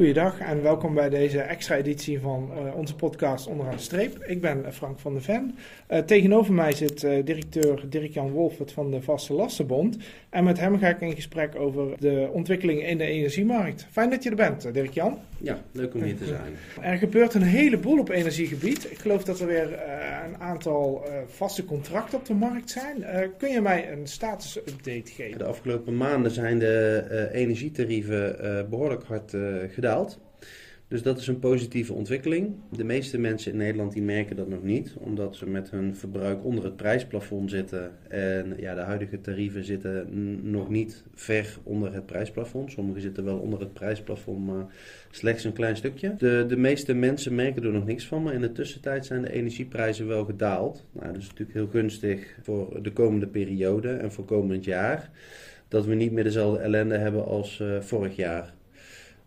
Goeiedag en welkom bij deze extra editie van uh, onze podcast Onderaan de Streep. Ik ben Frank van der Ven. Uh, tegenover mij zit directeur Dirk-Jan Wolfert van de Vaste Lastenbond. En met hem ga ik in gesprek over de ontwikkelingen in de energiemarkt. Fijn dat je er bent, Dirk-Jan. Ja, leuk om hier te zijn. Er gebeurt een heleboel op energiegebied. Ik geloof dat er weer een aantal vaste contracten op de markt zijn. kun je mij een status-update geven? De afgelopen maanden zijn de energietarieven behoorlijk hard gedaan. Dus dat is een positieve ontwikkeling. De meeste mensen in Nederland die merken dat nog niet, omdat ze met hun verbruik onder het prijsplafond zitten. En ja, de huidige tarieven zitten nog niet ver onder het prijsplafond. Sommige zitten wel onder het prijsplafond, maar slechts een klein stukje. De, de meeste mensen merken er nog niks van, maar in de tussentijd zijn de energieprijzen wel gedaald. Nou, dat is natuurlijk heel gunstig voor de komende periode en voor komend jaar. Dat we niet meer dezelfde ellende hebben als uh, vorig jaar.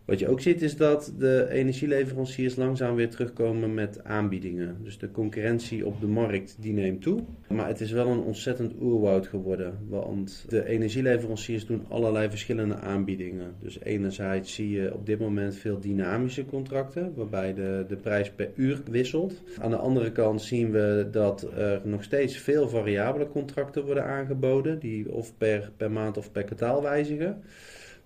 Wat je ook ziet is dat de energieleveranciers langzaam weer terugkomen met aanbiedingen. Dus de concurrentie op de markt die neemt toe. Maar het is wel een ontzettend oerwoud geworden. Want de energieleveranciers doen allerlei verschillende aanbiedingen. Dus enerzijds zie je op dit moment veel dynamische contracten. Waarbij de, de prijs per uur wisselt. Aan de andere kant zien we dat er nog steeds veel variabele contracten worden aangeboden. Die of per, per maand of per kwartaal wijzigen.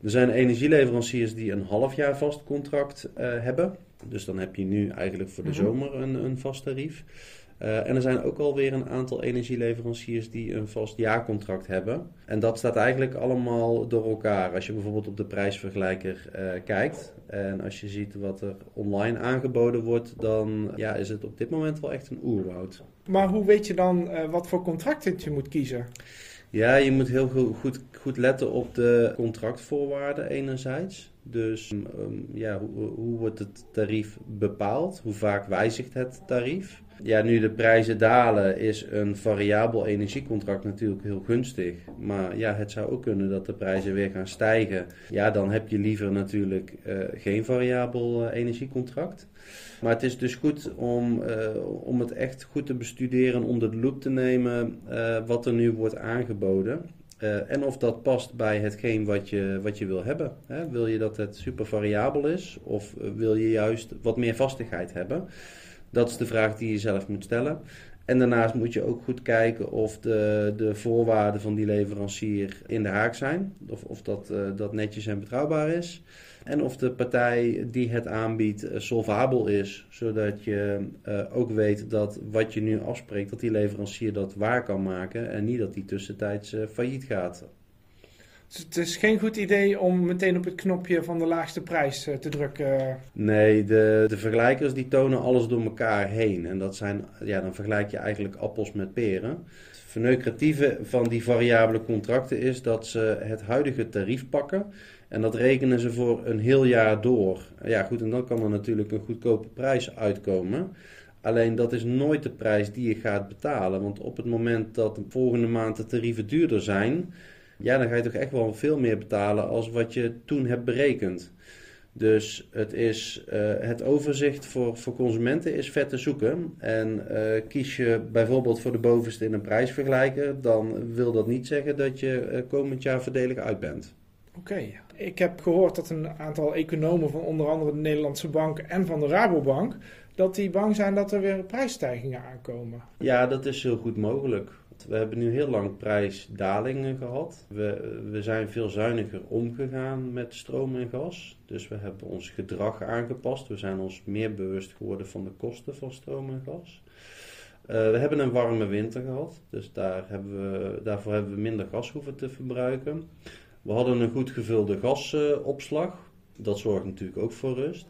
Er zijn energieleveranciers die een half jaar vast contract uh, hebben. Dus dan heb je nu eigenlijk voor de mhm. zomer een, een vast tarief. Uh, en er zijn ook alweer een aantal energieleveranciers die een vast jaarcontract hebben. En dat staat eigenlijk allemaal door elkaar. Als je bijvoorbeeld op de prijsvergelijker uh, kijkt en als je ziet wat er online aangeboden wordt, dan ja, is het op dit moment wel echt een oerwoud. Maar hoe weet je dan uh, wat voor contract je moet kiezen? Ja, je moet heel goed, goed letten op de contractvoorwaarden enerzijds. Dus um, ja, hoe, hoe wordt het tarief bepaald? Hoe vaak wijzigt het tarief? Ja, nu de prijzen dalen is een variabel energiecontract natuurlijk heel gunstig. Maar ja, het zou ook kunnen dat de prijzen weer gaan stijgen. Ja, dan heb je liever natuurlijk uh, geen variabel uh, energiecontract. Maar het is dus goed om, uh, om het echt goed te bestuderen, onder de loep te nemen wat er nu wordt aangeboden. Uh, en of dat past bij hetgeen wat je, wat je wil hebben. Hè? Wil je dat het super variabel is of wil je juist wat meer vastigheid hebben? Dat is de vraag die je zelf moet stellen. En daarnaast moet je ook goed kijken of de, de voorwaarden van die leverancier in de haak zijn. Of, of dat, uh, dat netjes en betrouwbaar is. En of de partij die het aanbiedt uh, solvabel is. Zodat je uh, ook weet dat wat je nu afspreekt, dat die leverancier dat waar kan maken. En niet dat die tussentijds failliet gaat. Het is geen goed idee om meteen op het knopje van de laagste prijs eh, te drukken. Nee, de, de vergelijkers die tonen alles door elkaar heen. En dat zijn, ja, dan vergelijk je eigenlijk appels met peren. Het verneukeratieve van die variabele contracten is dat ze het huidige tarief pakken. En dat rekenen ze voor een heel jaar door. Ja, goed, en dan kan er natuurlijk een goedkope prijs uitkomen. Alleen dat is nooit de prijs die je gaat betalen. Want op het moment dat de volgende maand de tarieven duurder zijn ja, dan ga je toch echt wel veel meer betalen als wat je toen hebt berekend. Dus het, is, uh, het overzicht voor, voor consumenten is vet te zoeken. En uh, kies je bijvoorbeeld voor de bovenste in een prijsvergelijker, dan wil dat niet zeggen dat je uh, komend jaar voordelig uit bent. Oké, ik heb gehoord dat een aantal economen van onder andere de Nederlandse Bank en van de Rabobank, dat die bang zijn dat er weer prijsstijgingen aankomen. Ja, dat is heel goed mogelijk. We hebben nu heel lang prijsdalingen gehad. We, we zijn veel zuiniger omgegaan met stroom en gas. Dus we hebben ons gedrag aangepast. We zijn ons meer bewust geworden van de kosten van stroom en gas. Uh, we hebben een warme winter gehad, dus daar hebben we, daarvoor hebben we minder gas hoeven te verbruiken. We hadden een goed gevulde gasopslag. Dat zorgt natuurlijk ook voor rust.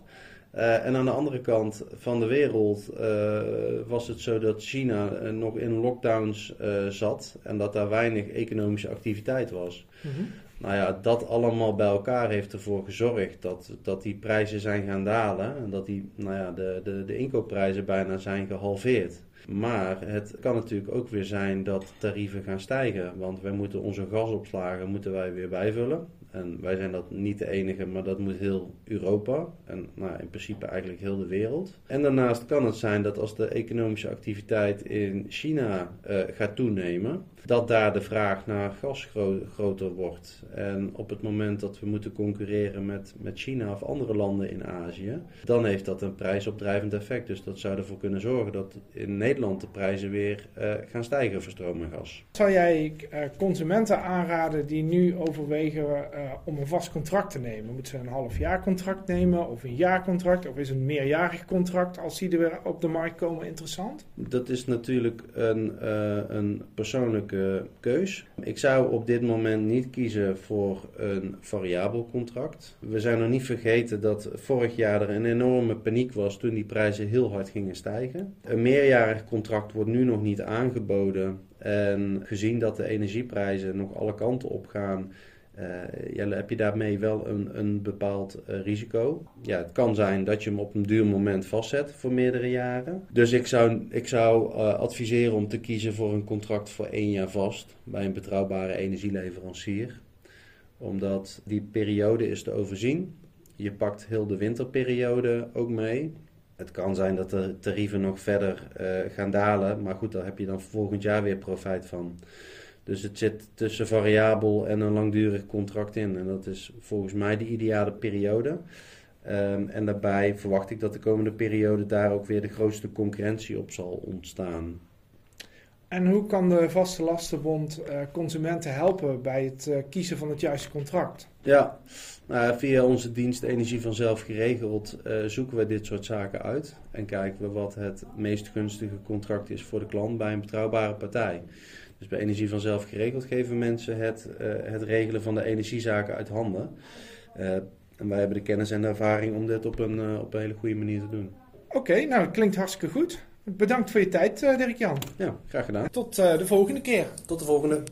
Uh, en aan de andere kant van de wereld uh, was het zo dat China uh, nog in lockdowns zat en dat daar weinig economische activiteit was. Mm -hmm. Nou ja, dat allemaal bij elkaar heeft ervoor gezorgd dat, dat die prijzen zijn gaan dalen en dat die, nou ja, de, de, de inkoopprijzen bijna zijn gehalveerd. Maar het kan natuurlijk ook weer zijn dat tarieven gaan stijgen. Want wij moeten onze gasopslagen moeten wij weer bijvullen. En wij zijn dat niet de enige, maar dat moet heel Europa. En nou, in principe eigenlijk heel de wereld. En daarnaast kan het zijn dat als de economische activiteit in China uh, gaat toenemen, dat daar de vraag naar gas groter wordt. En op het moment dat we moeten concurreren met, met China of andere landen in Azië, dan heeft dat een prijsopdrijvend effect. Dus dat zou ervoor kunnen zorgen dat in Nederland de prijzen weer uh, gaan stijgen voor stroom en gas. Zou jij uh, consumenten aanraden die nu overwegen uh, om een vast contract te nemen? Moeten ze een half jaar contract nemen of een jaarcontract of is een meerjarig contract als die er weer op de markt komen interessant? Dat is natuurlijk een, een persoonlijke keus. Ik zou op dit moment niet kiezen voor een variabel contract. We zijn nog niet vergeten dat vorig jaar er een enorme paniek was toen die prijzen heel hard gingen stijgen. Een meerjarig contract wordt nu nog niet aangeboden. En gezien dat de energieprijzen nog alle kanten op gaan, ja, heb je daarmee wel een, een bepaald uh, risico. Ja, het kan zijn dat je hem op een duur moment vastzet voor meerdere jaren. Dus ik zou, ik zou uh, adviseren om te kiezen voor een contract voor één jaar vast bij een betrouwbare energieleverancier. Omdat die periode is te overzien. Je pakt heel de winterperiode ook mee. Het kan zijn dat de tarieven nog verder gaan dalen, maar goed, daar heb je dan volgend jaar weer profijt van. Dus het zit tussen variabel en een langdurig contract in. En dat is volgens mij de ideale periode. Um, en daarbij verwacht ik dat de komende periode daar ook weer de grootste concurrentie op zal ontstaan. En hoe kan de Vaste Lastenbond uh, consumenten helpen bij het uh, kiezen van het juiste contract? Ja, nou, via onze dienst Energie vanzelf geregeld uh, zoeken we dit soort zaken uit. En kijken we wat het meest gunstige contract is voor de klant bij een betrouwbare partij. Dus bij Energie vanzelf geregeld geven mensen het, uh, het regelen van de energiezaken uit handen. Uh, en wij hebben de kennis en de ervaring om dit op een, uh, op een hele goede manier te doen. Oké, okay, nou dat klinkt hartstikke goed. Bedankt voor je tijd, Dirk-Jan. Ja, graag gedaan. Tot de volgende keer. Tot de volgende.